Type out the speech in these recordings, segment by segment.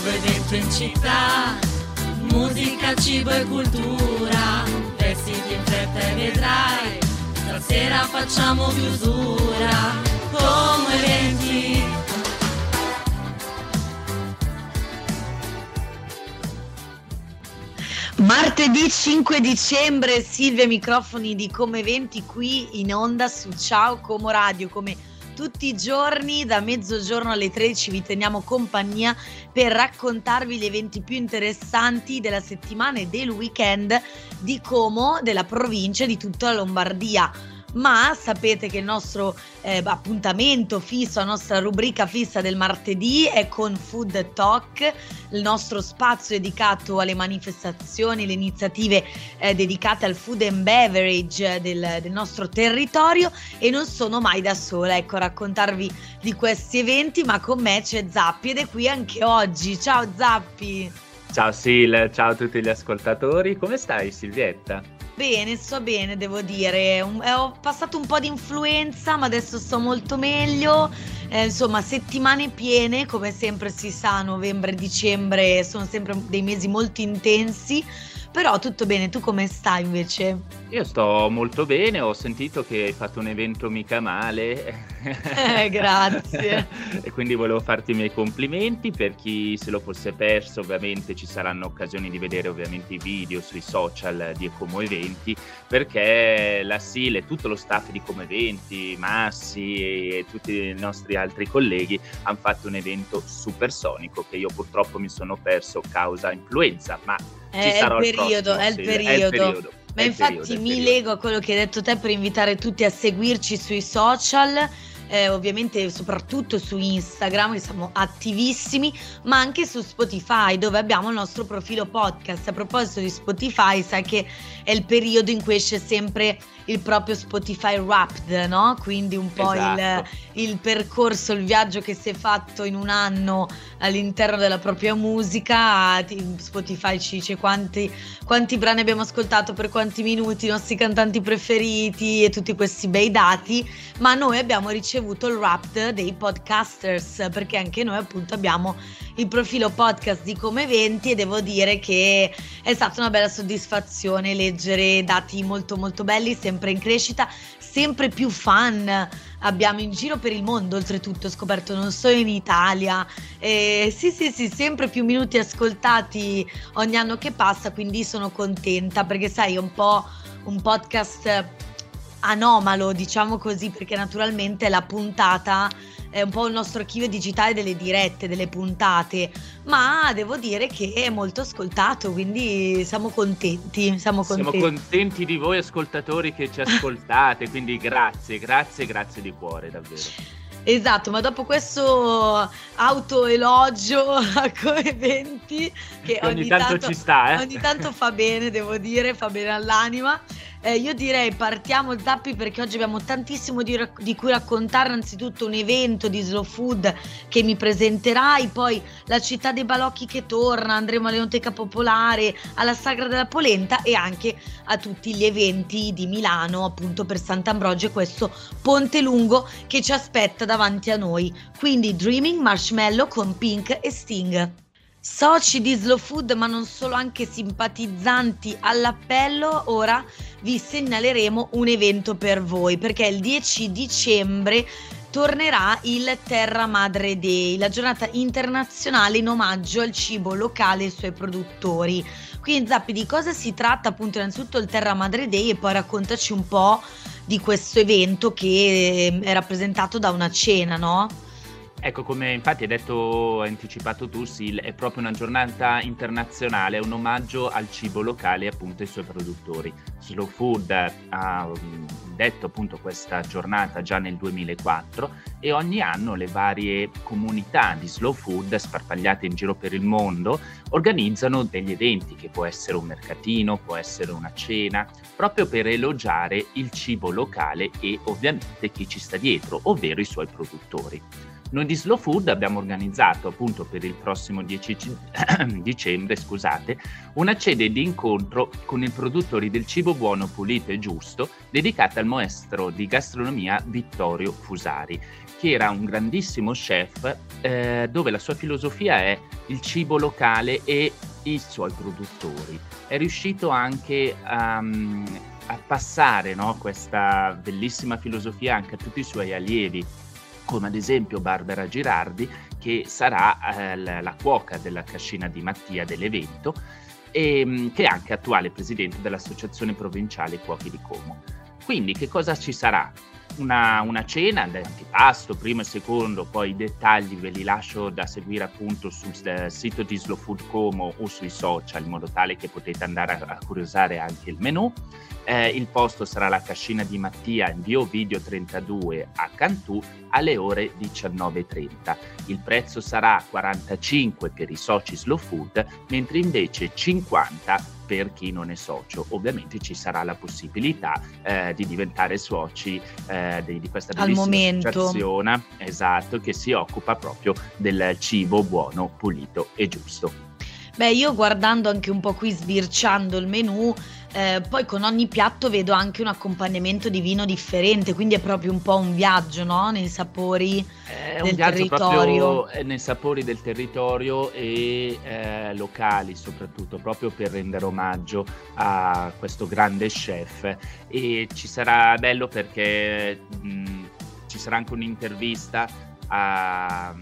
nuovo evento in città, musica, cibo e cultura, vestiti in fretta e vedrai, stasera facciamo chiusura, come eventi. Martedì 5 dicembre, Silvia microfoni di Come Eventi qui in onda su Ciao Como Radio, come tutti i giorni da mezzogiorno alle 13 vi teniamo compagnia per raccontarvi gli eventi più interessanti della settimana e del weekend di Como, della provincia e di tutta la Lombardia ma sapete che il nostro eh, appuntamento fisso, la nostra rubrica fissa del martedì è con Food Talk, il nostro spazio dedicato alle manifestazioni, le iniziative eh, dedicate al food and beverage del, del, nostro territorio e non sono mai da sola, ecco, a raccontarvi di questi eventi, ma con me c'è Zappi ed è qui anche oggi. Ciao Zappi! Ciao Sil, ciao a tutti gli ascoltatori, come stai Silvietta? Bene, sto bene, devo dire. Un, eh, ho passato un po' di influenza, ma adesso sto molto meglio. Eh, insomma, settimane piene, come sempre si sa, novembre e dicembre sono sempre dei mesi molto intensi. Però tutto bene, tu come stai invece? Io sto molto bene, ho sentito che hai fatto un evento mica male. Eh, grazie. e quindi volevo farti i miei complimenti, per chi se lo fosse perso ovviamente ci saranno occasioni di vedere ovviamente i video sui social di Como Eventi, perché la SIL e tutto lo staff di Como Eventi, Massi e tutti i nostri altri colleghi hanno fatto un evento supersonico che io purtroppo mi sono perso causa influenza, ma è il periodo, è il periodo. È il periodo. Ma infatti mi lego a quello che hai detto te per invitare tutti a seguirci sui social eh, ovviamente soprattutto su Instagram, che siamo attivissimi, ma anche su Spotify, dove abbiamo il nostro profilo podcast. A proposito di Spotify, sai che è il periodo in cui esce sempre il proprio Spotify Wrapped, no? Quindi un po' esatto. il, il, percorso, il viaggio che si è fatto in un anno all'interno della propria musica. Spotify ci dice quanti, quanti brani abbiamo ascoltato, per quanti minuti, i nostri cantanti preferiti e tutti questi bei dati, ma noi abbiamo ricevuto il Wrapped dei podcasters perché anche noi appunto abbiamo il profilo podcast di Come Eventi e devo dire che è stata una bella soddisfazione leggere dati molto molto belli, sempre in crescita, sempre più fan abbiamo in giro per il mondo, oltretutto ho scoperto non solo in Italia. Eh, sì, sì, sì, sempre più minuti ascoltati ogni anno che passa, quindi sono contenta perché sai, è un po' un podcast anomalo, diciamo così, perché naturalmente la puntata è un po' il nostro archivio digitale delle dirette, delle puntate, ma devo dire che è molto ascoltato, quindi siamo contenti. Siamo contenti, siamo contenti di voi ascoltatori che ci ascoltate, quindi grazie, grazie, grazie di cuore, davvero. Esatto, ma dopo questo autoelogio a eventi che ogni, ogni tanto, tanto, ci sta, eh? ogni tanto fa bene, devo dire, fa bene all'anima. Eh, io direi partiamo Zappi perché oggi abbiamo tantissimo di, di, cui raccontare, anzitutto un evento di Slow Food che mi presenterai, poi la città dei balocchi che torna, andremo all'Enoteca Popolare, alla Sagra della Polenta e anche a tutti gli eventi di Milano appunto per Sant'Ambrogio e questo ponte lungo che ci aspetta davanti a noi. Quindi Dreaming Marshmallow con Pink e Sting. Soci di Slow Food, ma non solo, anche simpatizzanti all'appello, ora vi segnaleremo un evento per voi perché il 10 dicembre tornerà il Terra Madre Day, la giornata internazionale in omaggio al cibo locale e ai suoi produttori. Quindi Zappi, di cosa si tratta appunto innanzitutto il Terra Madre Day e poi raccontaci un po' di questo evento che è rappresentato da una cena, no? Ecco, come infatti hai detto, hai anticipato tu, Sil, è proprio una giornata internazionale, un omaggio al cibo locale e appunto ai suoi produttori. Slow Food ha mm, detto appunto questa giornata già nel 2004 e ogni anno le varie comunità di Slow Food sparpagliate in giro per il mondo organizzano degli eventi che può essere un mercatino, può essere una cena, proprio per elogiare il cibo locale e ovviamente chi ci sta dietro, ovvero i suoi produttori. Noi di Slow Food abbiamo organizzato appunto per il prossimo 10 dicembre scusate, una sede di incontro con i produttori del cibo buono, pulito e giusto dedicata al maestro di gastronomia Vittorio Fusari che era un grandissimo chef eh, dove la sua filosofia è il cibo locale e i suoi produttori. È riuscito anche a, a passare no, questa bellissima filosofia anche a tutti i suoi allievi, come ad esempio Barbara Girardi, che sarà eh, la, la cuoca della cascina di Mattia dell'evento e ehm, che è anche attuale presidente dell'Associazione Provinciale Cuochi di Como. Quindi che cosa ci sarà? Una, una cena d'antipasto, primo e secondo, poi i dettagli ve li lascio da seguire appunto sul uh, sito di Slow Food Como o sui social in modo tale che potete andare a, a curiosare anche il menù. Eh, il posto sarà la cascina di Mattia in via Video 32 a Cantù alle ore 19.30. Il prezzo sarà 45 per i soci Slow Food, mentre invece 50 per chi non è socio. Ovviamente ci sarà la possibilità eh, di diventare soci eh, di, di, questa bellissima associazione esatto, che si occupa proprio del cibo buono, pulito e giusto. Beh, io guardando anche un po' qui, sbirciando il menù, eh, poi con ogni piatto vedo anche un accompagnamento di vino differente, quindi è proprio un po' un viaggio, no? Nei sapori è del territorio. Eh, nei sapori del territorio e eh, locali soprattutto, proprio per rendere omaggio a questo grande chef. E ci sarà bello perché mh, ci sarà anche un'intervista a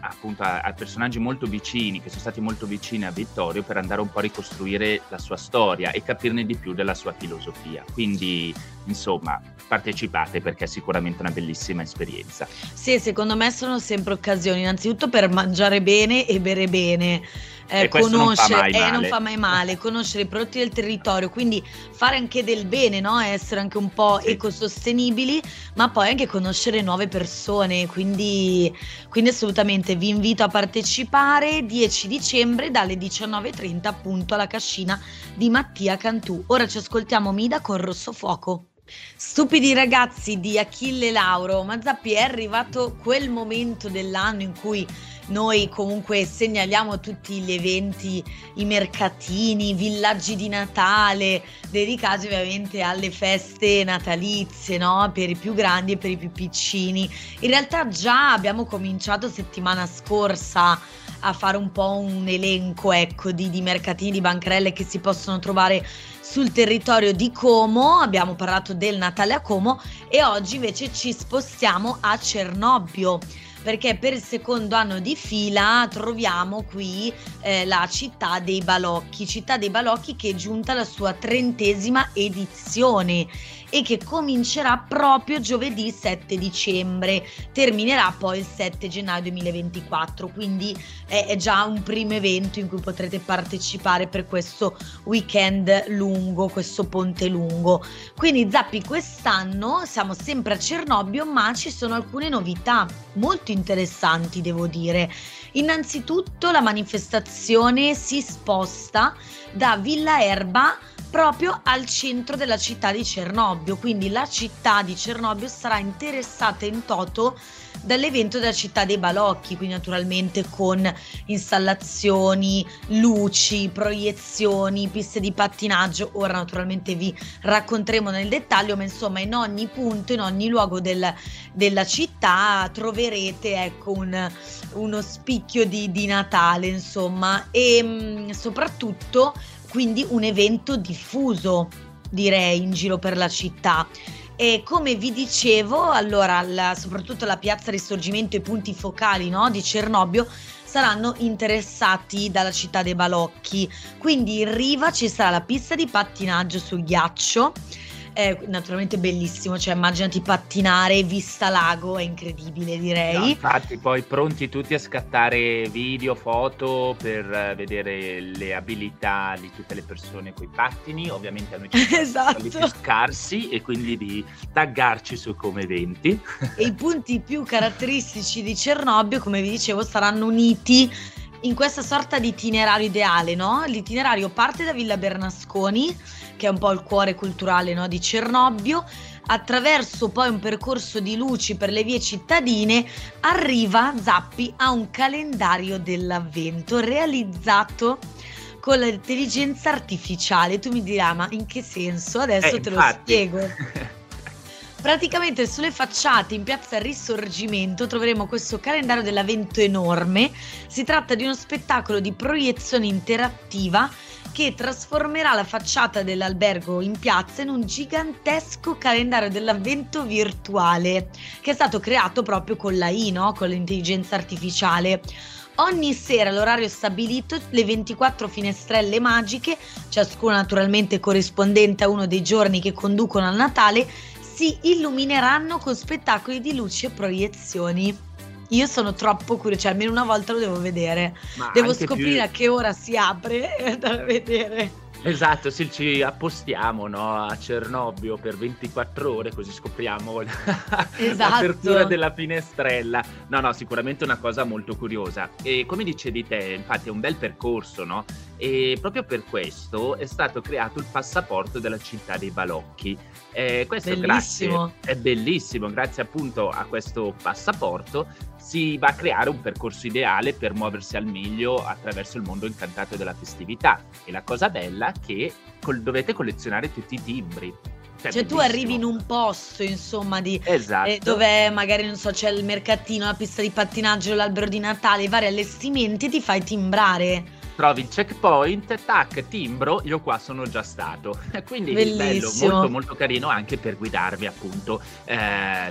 appunto a, a, personaggi molto vicini, che sono stati molto vicini a Vittorio per andare un po' a ricostruire la sua storia e capirne di più della sua filosofia. Quindi, insomma, partecipate perché è sicuramente una bellissima esperienza. Sì, secondo me sono sempre occasioni, innanzitutto per mangiare bene e bere bene eh, conoscere, non, eh, non, fa mai male, conoscere i prodotti del territorio, quindi fare anche del bene, no? essere anche un po' sì. ecosostenibili, ma poi anche conoscere nuove persone, quindi, quindi assolutamente vi invito a partecipare 10 dicembre dalle 19.30 appunto alla cascina di Mattia Cantù. Ora ci ascoltiamo Mida con Rosso Fuoco. Stupidi ragazzi di Achille Lauro, ma Zappi è arrivato quel momento dell'anno in cui noi comunque segnaliamo tutti gli eventi, i mercatini, i villaggi di Natale, dedicati ovviamente alle feste natalizie, no? Per i più grandi e per i più piccini. In realtà già abbiamo cominciato settimana scorsa a fare un po' un elenco ecco, di, di mercatini, di bancarelle che si possono trovare sul territorio di Como, abbiamo parlato del Natale a Como e oggi invece ci spostiamo a Cernobbio perché per il secondo anno di fila troviamo qui eh, la città dei balocchi, città dei balocchi che è giunta alla sua trentesima edizione e che comincerà proprio giovedì 7 dicembre, terminerà poi il 7 gennaio 2024, quindi è, già un primo evento in cui potrete partecipare per questo weekend lungo, questo ponte lungo. Quindi Zappi quest'anno siamo sempre a Cernobbio, ma ci sono alcune novità molto interessanti, devo dire. Innanzitutto la manifestazione si sposta da Villa Erba proprio al centro della città di Cernobbio, quindi la città di Cernobbio sarà interessata in toto dall'evento della città dei balocchi, quindi naturalmente con installazioni, luci, proiezioni, piste di pattinaggio. Ora naturalmente vi racconteremo nel dettaglio, ma insomma in ogni punto, in ogni luogo del, della città troverete ecco un, uno spicchio di, di Natale, insomma, e mh, mm, soprattutto quindi un evento diffuso direi in giro per la città. E come vi dicevo, allora, la, soprattutto la piazza Risorgimento e i punti focali no, di Cernobbio saranno interessati dalla città dei balocchi. Quindi in riva ci sarà la pista di pattinaggio sul ghiaccio è naturalmente bellissimo, cioè immaginati pattinare vista lago, è incredibile direi. No, infatti poi pronti tutti a scattare video, foto per eh, vedere le abilità di tutte le persone con i pattini, ovviamente a noi ci esatto. più scarsi e quindi di taggarci su come eventi. E i punti più caratteristici di Cernobbio, come vi dicevo, saranno uniti in questa sorta di itinerario ideale, no? L'itinerario parte da Villa Bernasconi che è un po' il cuore culturale no, di Cernobbio, attraverso poi un percorso di luci per le vie cittadine, arriva Zappi a un calendario dell'avvento realizzato con l'intelligenza artificiale. Tu mi dirai, ma in che senso? Adesso eh, te infatti. lo spiego. Praticamente sulle facciate in piazza Risorgimento troveremo questo calendario dell'avvento enorme. Si tratta di uno spettacolo di proiezione interattiva che trasformerà la facciata dell'albergo in piazza in un gigantesco calendario dell'avvento virtuale che è stato creato proprio con l'AI, no? con l'intelligenza artificiale. Ogni sera l'orario stabilito, le 24 finestrelle magiche, ciascuna naturalmente corrispondente a uno dei giorni che conducono al Natale, si illumineranno con spettacoli di luci e proiezioni. Io sono troppo curiosa, cioè almeno una volta lo devo vedere. Ma devo scoprire più... a che ora si apre e andare a vedere. Esatto, sì, ci appostiamo no, a Cernobbio per 24 ore così scopriamo esatto. l'apertura della finestrella. No, no, sicuramente una cosa molto curiosa. E come dicevi te, infatti è un bel percorso, no? E proprio per questo è stato creato il passaporto della città dei balocchi. Eh, questo bellissimo. Grazie, è bellissimo, grazie appunto a questo passaporto si va a creare un percorso ideale per muoversi al meglio attraverso il mondo incantato della festività. E la cosa bella è che col- dovete collezionare tutti i timbri. Cioè, cioè tu arrivi in un posto, insomma, di, esatto. eh, dove magari, non so, c'è il mercatino, la pista di pattinaggio, l'albero di Natale, i vari allestimenti e ti fai timbrare trovi il checkpoint, tac, timbro, io qua sono già stato. Quindi Bellissimo. bello, molto molto carino anche per guidarvi appunto eh,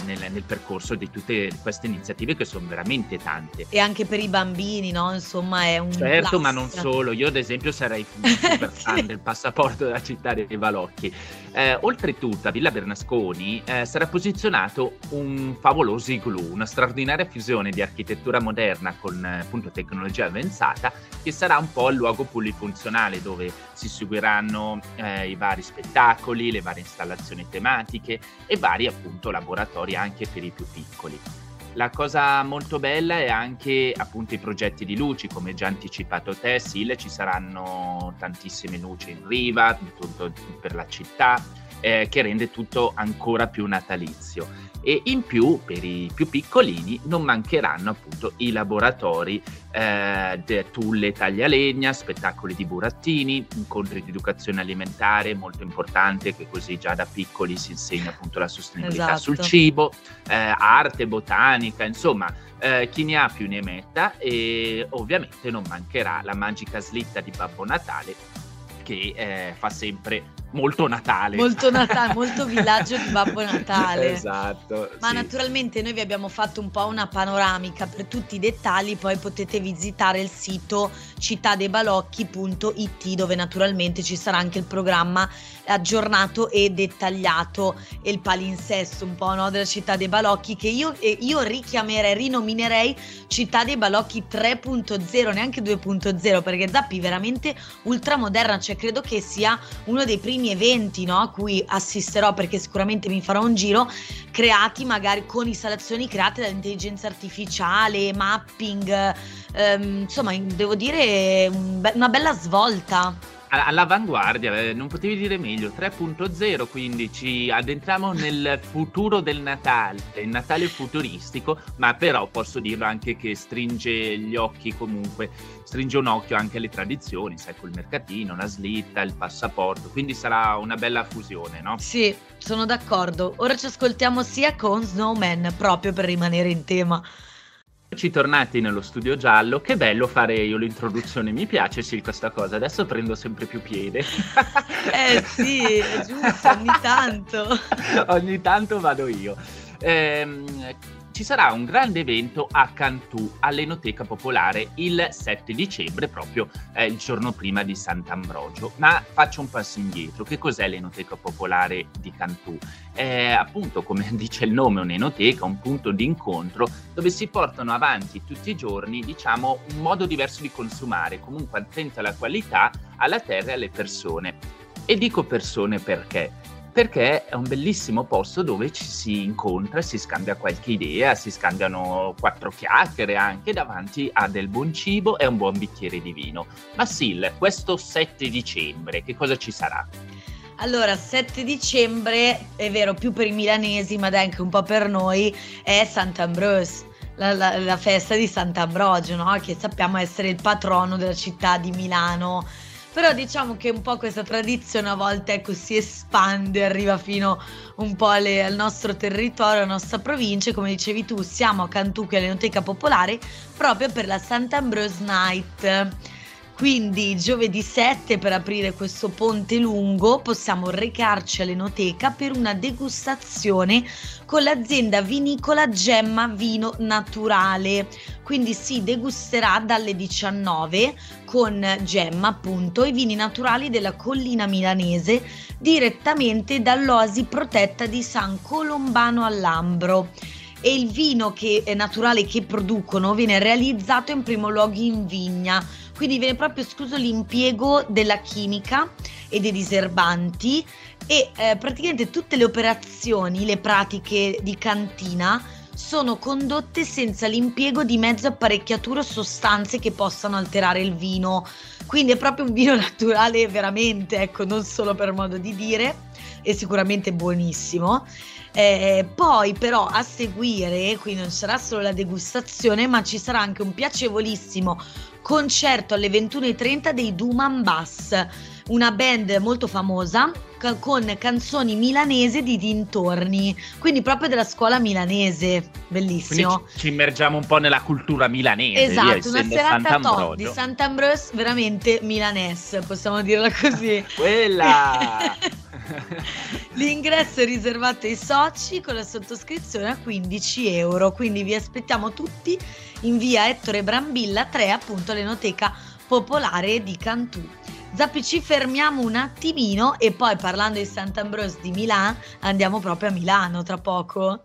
nel, nel, percorso di tutte queste iniziative che sono veramente tante. E anche per i bambini, no? Insomma è un... Certo, plus. ma non solo, io ad esempio sarei super fan del passaporto della città dei Balocchi. Eh, oltretutto a Villa Bernasconi eh, sarà posizionato un favoloso igloo, una straordinaria fusione di architettura moderna con appunto tecnologia avanzata che sarà un po' il luogo polifunzionale dove si seguiranno eh, i vari spettacoli, le varie installazioni tematiche e vari appunto laboratori anche per i più piccoli. La cosa molto bella è anche appunto i progetti di luci, come già anticipato te, Sil, ci saranno tantissime luci in riva, tutto per la città, eh, che rende tutto ancora più natalizio e in più per i più piccolini non mancheranno appunto i laboratori eh, tulle taglialegna, spettacoli di burattini, incontri di educazione alimentare molto importante che così già da piccoli si insegna appunto la sostenibilità esatto. sul cibo, eh, arte, botanica, insomma eh, chi ne ha più ne metta e ovviamente non mancherà la magica slitta di Babbo Natale che eh, fa sempre molto Natale. Molto Natale, molto villaggio di Babbo Natale. esatto. Ma sì. naturalmente noi vi abbiamo fatto un po' una panoramica per tutti i dettagli, poi potete visitare il sito cittadebalocchi.it dove naturalmente ci sarà anche il programma aggiornato e dettagliato e il palinsesto un po' no, della città dei balocchi che io, io richiamerei, rinominerei città dei balocchi 3.0, neanche 2.0 perché Zappi è veramente ultramoderna, cioè credo che sia uno dei primi eventi no, a cui assisterò perché sicuramente mi farò un giro creati magari con installazioni create dall'intelligenza artificiale, mapping, ehm, insomma devo dire una bella svolta all'avanguardia, eh, non potevi dire meglio, 3.0, quindi ci addentriamo nel futuro del Natale, il Natale futuristico, ma però posso dirlo anche che stringe gli occhi comunque, stringe un occhio anche alle tradizioni, sai, col mercatino, la slitta, il passaporto, quindi sarà una bella fusione, no? Sì, sono d'accordo. Ora ci ascoltiamo sia con Snowman, proprio per rimanere in tema. Ci tornati nello studio giallo, che bello fare io l'introduzione, mi piace sì questa cosa, adesso prendo sempre più piede. eh sì, è giusto, ogni tanto. ogni tanto vado io. Eh, ci sarà un grande evento a Cantù, all'Enoteca Popolare, il 7 dicembre, proprio eh, il giorno prima di Sant'Ambrogio. Ma faccio un passo indietro. Che cos'è l'Enoteca Popolare di Cantù? È appunto, come dice il nome, un'enoteca, un punto di incontro dove si portano avanti tutti i giorni, diciamo, un modo diverso di consumare, comunque attento alla qualità, alla terra e alle persone. E dico persone perché? Perché è un bellissimo posto dove ci si incontra, si scambia qualche idea, si scambiano quattro chiacchiere anche davanti a del buon cibo e un buon bicchiere di vino. Ma Sil, questo 7 dicembre, che cosa ci sarà? Allora, 7 dicembre, è vero, più per i milanesi, ma anche un po' per noi, è Sant'Ambrose. La, la, la, festa di Sant'Ambrogio, no? che sappiamo essere il patrono della città di Milano Però diciamo che un po' questa tradizione a volte ecco, si espande, arriva fino un po' alle, al nostro territorio, alla nostra provincia. Come dicevi tu, siamo a Cantucchi all'Enoteca Popolare proprio per la Sant'Ambrose Night. Quindi giovedì 7 per aprire questo ponte lungo possiamo recarci all'Enoteca per una degustazione con l'azienda vinicola Gemma Vino Naturale. Quindi si degusterà dalle 19 con Gemma appunto i vini naturali della collina milanese direttamente dall'oasi protetta di San Colombano all'Ambro e il vino che, naturale che producono viene realizzato in primo luogo in vigna quindi viene proprio escluso l'impiego della chimica e dei diserbanti e eh, praticamente tutte le operazioni, le pratiche di cantina sono condotte senza l'impiego di mezzo apparecchiature o sostanze che possano alterare il vino. Quindi è proprio un vino naturale veramente, ecco, non solo per modo di dire, e sicuramente buonissimo. Eh, poi però a seguire, qui non sarà solo la degustazione, ma ci sarà anche un piacevolissimo concerto alle 21.30 dei Duman Bass, una band molto famosa con canzoni milanesi di dintorni, quindi proprio della scuola milanese, bellissimo. Quindi ci immergiamo un po' nella cultura milanese. Esatto, una serata top di Sant'Ambrose veramente milanese, possiamo dirla così. Quella! L'ingresso è riservato ai soci con la sottoscrizione a 15 euro, quindi vi aspettiamo tutti in via Ettore Brambilla 3, appunto l'Enoteca Popolare di Cantù. Zappi ci fermiamo un attimino e poi parlando di Sant'Ambrose di Milano andiamo proprio a Milano tra poco.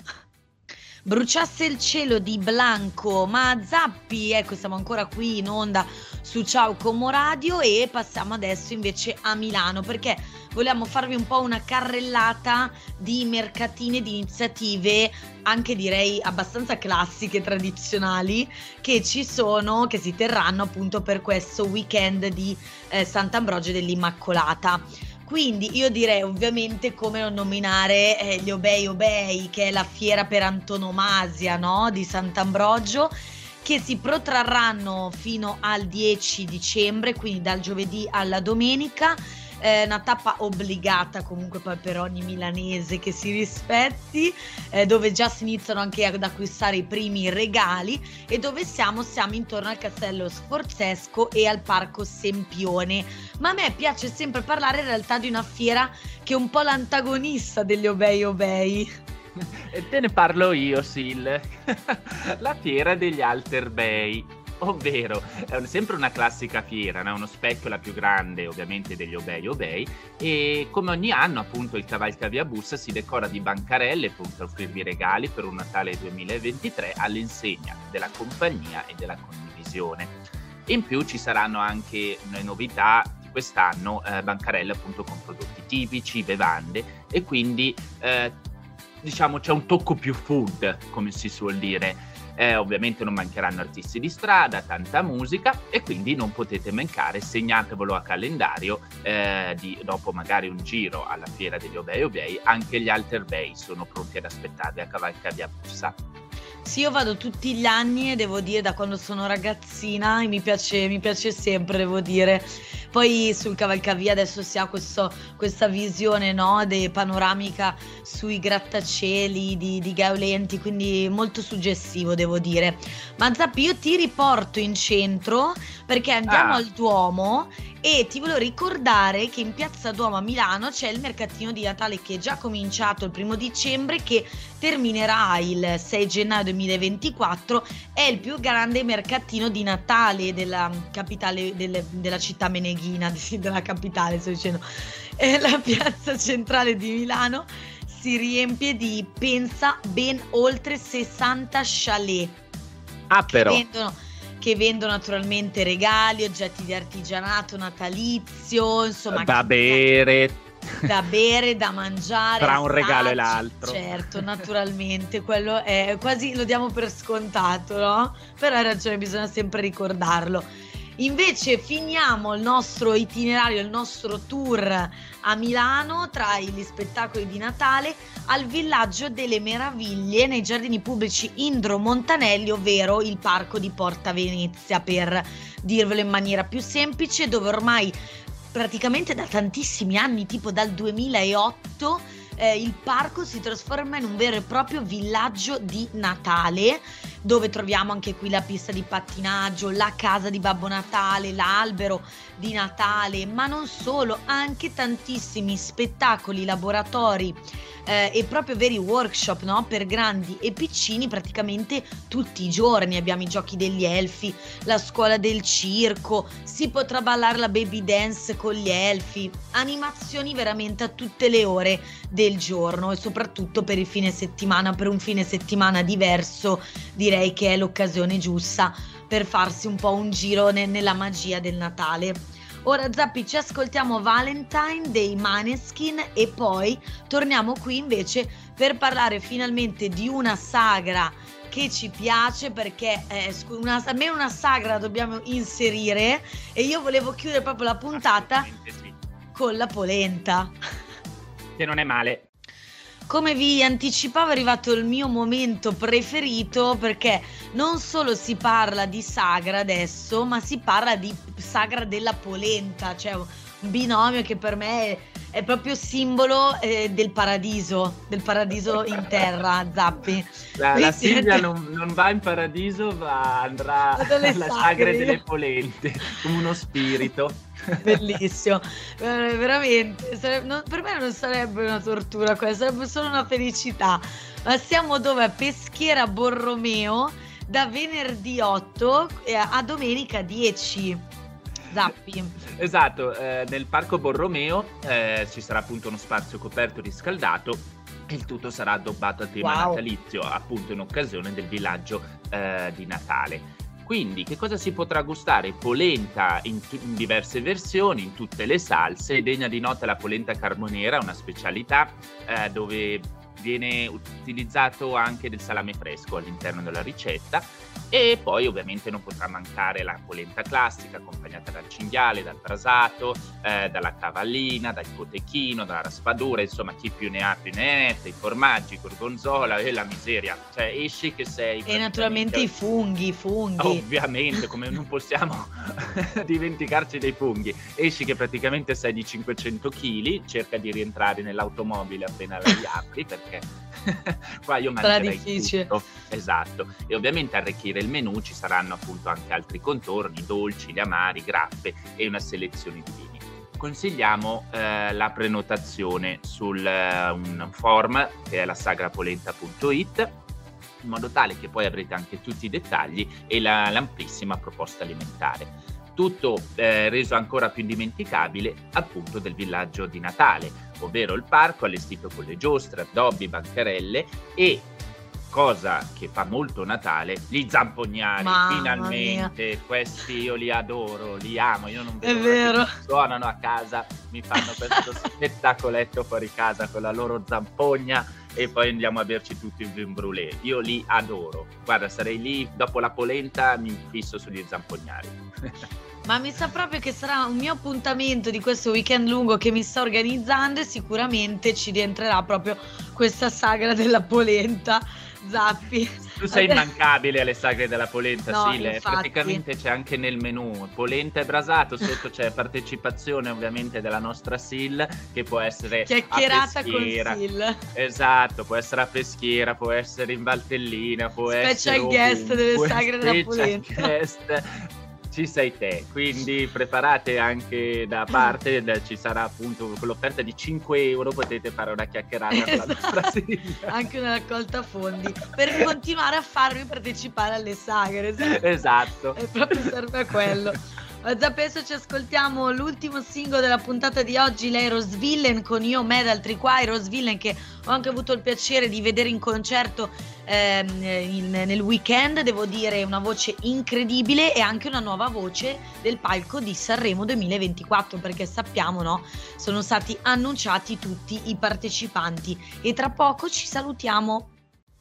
Bruciasse il cielo di Blanco, ma Zappi, ecco siamo ancora qui in onda su Ciao Como Radio e passiamo adesso invece a Milano perché vogliamo farvi un po' una carrellata di mercatine, di iniziative anche direi abbastanza classiche, tradizionali che ci sono, che si terranno appunto per questo weekend di eh, Sant'Ambrogio dell'Immacolata. Quindi io direi ovviamente come non nominare eh, gli Obei Obei, che è la fiera per antonomasia no? di Sant'Ambrogio, che si protrarranno fino al 10 dicembre, quindi dal giovedì alla domenica eh, una tappa obbligata comunque poi per ogni milanese che si rispetti, eh, dove già si iniziano anche ad acquistare i primi regali e dove siamo? Siamo intorno al castello Sforzesco e al parco Sempione. Ma a me piace sempre parlare in realtà di una fiera che è un po' l'antagonista degli Obei Obei. Te ne parlo io, Sil. La fiera degli Alter Bay ovvero è sempre una classica fiera, no? uno specchio la più grande ovviamente degli Obei Obei e come ogni anno appunto il Cavalcavia Bus si decora di bancarelle per offrirvi regali per un Natale 2023 all'insegna della compagnia e della condivisione. In più ci saranno anche le novità di quest'anno, eh, bancarelle appunto con prodotti tipici, bevande e quindi eh, diciamo c'è un tocco più food come si suol dire eh, ovviamente non mancheranno artisti di strada, tanta musica e quindi non potete mancare, segnatevelo a calendario, eh, di, dopo magari un giro alla fiera degli Obei Obei, anche gli Alter Bay sono pronti ad aspettarvi a Cavalcavia Bussa. Sì, io vado tutti gli anni e devo dire da quando sono ragazzina e mi piace, mi piace sempre, devo dire. Poi sul cavalcavia adesso si ha questo, questa visione no, de, panoramica sui grattacieli di, di Gaulenti, quindi molto suggestivo devo dire. Ma Zappi, io ti riporto in centro perché andiamo ah. al Duomo e ti volevo ricordare che in Piazza Duomo a Milano c'è il mercatino di Natale che è già cominciato il primo dicembre che terminerà il 6 gennaio 2024 è il più grande mercatino di Natale della capitale delle, della città meneghina della capitale sto dicendo è la piazza centrale di Milano si riempie di pensa ben oltre 60 chalet ah però vendono che vendono naturalmente regali, oggetti di artigianato natalizio, insomma. Da bere. Da bere, da mangiare. Tra un regalo e l'altro. Certo, naturalmente, quello è quasi lo diamo per scontato, no? Però hai ragione, bisogna sempre ricordarlo. Invece finiamo il nostro itinerario, il nostro tour a Milano tra gli spettacoli di Natale al villaggio delle meraviglie nei giardini pubblici Indro Montanelli, ovvero il parco di Porta Venezia per dirvelo in maniera più semplice, dove ormai praticamente da tantissimi anni, tipo dal 2008 eh, il parco si trasforma in un vero e proprio villaggio di Natale dove troviamo anche qui la pista di pattinaggio, la casa di Babbo Natale, l'albero di Natale, ma non solo, anche tantissimi spettacoli, laboratori eh, e proprio veri workshop no? per grandi e piccini praticamente tutti i giorni. Abbiamo i giochi degli elfi, la scuola del circo, si potrà ballare la baby dance con gli elfi, animazioni veramente a tutte le ore del giorno e soprattutto per il fine settimana, per un fine settimana diverso direi che è l'occasione giusta per farsi un po' un giro ne- nella magia del Natale. Ora Zappi ci ascoltiamo Valentine dei Maneskin e poi torniamo qui invece per parlare finalmente di una sagra che ci piace perché eh, una, almeno una sagra dobbiamo inserire e io volevo chiudere proprio la puntata sì. con la polenta. Che non è male. Come vi anticipavo è arrivato il mio momento preferito perché non solo si parla di sagra adesso, ma si parla di sagra della polenta, cioè un binomio che per me è, è proprio simbolo eh, del paradiso, del paradiso in terra, Zappi. La, la Silvia non, non, va in paradiso, ma andrà alla sagra delle polente, come uno spirito. Bellissimo, eh, veramente. Sarebbe, non, per me non sarebbe una tortura questa, sarebbe solo una felicità. Ma siamo dove? A Peschiera Borromeo da venerdì 8 a domenica 10. Zappi. Esatto, eh, nel parco Borromeo eh, ci sarà appunto uno spazio coperto riscaldato e il tutto sarà addobbato a tema wow. natalizio, appunto in occasione del villaggio eh, di Natale. Quindi che cosa si potrà gustare? Polenta in, t- in, diverse versioni, in tutte le salse, degna di nota la polenta carbonera, una specialità eh, dove viene utilizzato anche del salame fresco all'interno della ricetta e poi ovviamente non potrà mancare la polenta classica accompagnata dal cinghiale, dal brasato, eh, dalla cavallina, dal cotechino, dalla raspadura, insomma chi più ne ha più ne mette, i formaggi, gorgonzola e la miseria, cioè esci che sei... E naturalmente i funghi, i funghi. Ovviamente, come non possiamo dimenticarci dei funghi, esci che praticamente sei di 500 kg, cerca di rientrare nell'automobile appena la riapri perché qua io mangerei difficile. tutto. Esatto, e ovviamente arricchire il menù ci saranno appunto anche altri contorni, dolci, gli amari, grappe e una selezione di vini. Consigliamo eh, la prenotazione su uh, un form che è la sagrapolenta.it in modo tale che poi avrete anche tutti i dettagli e la, l'amplissima proposta alimentare tutto eh, reso ancora più indimenticabile appunto del villaggio di Natale, ovvero il parco allestito con le giostre, addobbi, bancarelle e cosa che fa molto Natale, gli zampognari, Mamma finalmente, mia. questi io li adoro, li amo, io non vedo È vero. suonano a casa, mi fanno questo spettacoletto fuori casa con la loro zampogna e poi andiamo a berci tutti il vin brûlé. Io li adoro. Guarda, sarei lì dopo la polenta, mi fisso sugli zampognari. Ma mi sa proprio che sarà un mio appuntamento di questo weekend lungo che mi sto organizzando e sicuramente ci rientrerà proprio questa sagra della polenta Zappi. Tu sei immancabile alle sagre della polenta, no, Sile. Praticamente c'è anche nel menù polenta e brasato, sotto c'è partecipazione ovviamente della nostra Sil che può essere chiacchierata con Sil. Esatto, può essere a peschiera, può essere in Valtellina, può special essere special guest delle sagre della polenta. Guest ci sei te, quindi preparate anche da parte, ci sarà appunto quell'offerta di 5 euro, potete fare una chiacchierata esatto. Anche una raccolta fondi, per continuare a farmi partecipare alle sagre. Esatto. E proprio serve a quello. Zappesso ci ascoltiamo l'ultimo singolo della puntata di oggi, lei Rose Villain con Io Me d'altri qua, Rose Villain che ho anche avuto il piacere di vedere in concerto ehm, in, nel weekend, devo dire una voce incredibile e anche una nuova voce del palco di Sanremo 2024 perché sappiamo, no, sono stati annunciati tutti i partecipanti. E tra poco ci salutiamo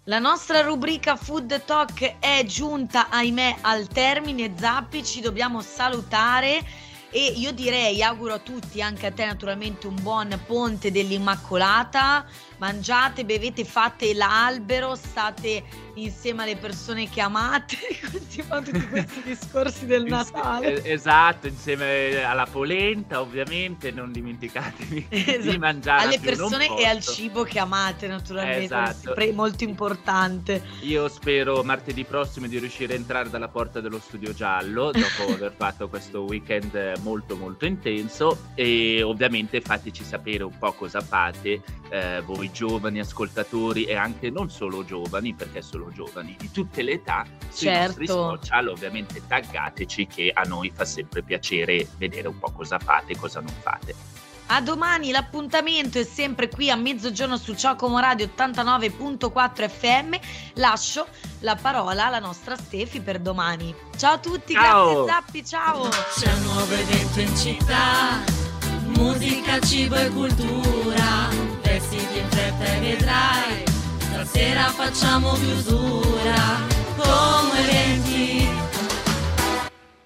la nostra rubrica Food Talk è giunta, ahimè, al termine. Zappi, ci dobbiamo salutare. E io direi, auguro a tutti, anche a te naturalmente, un buon ponte dell'Immacolata, mangiate, bevete, fate l'albero, state insieme alle persone che amate, fa tutti questi discorsi del Natale. Esatto, insieme alla polenta ovviamente, non dimenticatevi esatto. di mangiare. Alle persone e al cibo che amate naturalmente, esatto. è molto importante. Io spero martedì prossimo di riuscire a entrare dalla porta dello studio giallo, dopo aver fatto questo weekend molto molto intenso e ovviamente fateci sapere un po' cosa fate eh, voi giovani ascoltatori e anche non solo giovani, perché solo giovani di tutte le età, sui certo. nostri social, ovviamente taggateci che a noi fa sempre piacere vedere un po' cosa fate e cosa non fate. A domani l'appuntamento è sempre qui a mezzogiorno su Ciocomo Radio 89.4 FM. Lascio la parola alla nostra Stefi per domani. Ciao a tutti, ciao. grazie Zappi, ciao. C'è un nuovo evento in città, musica, cibo e cultura, vestiti in fretta e vedrai, stasera facciamo chiusura, come eventi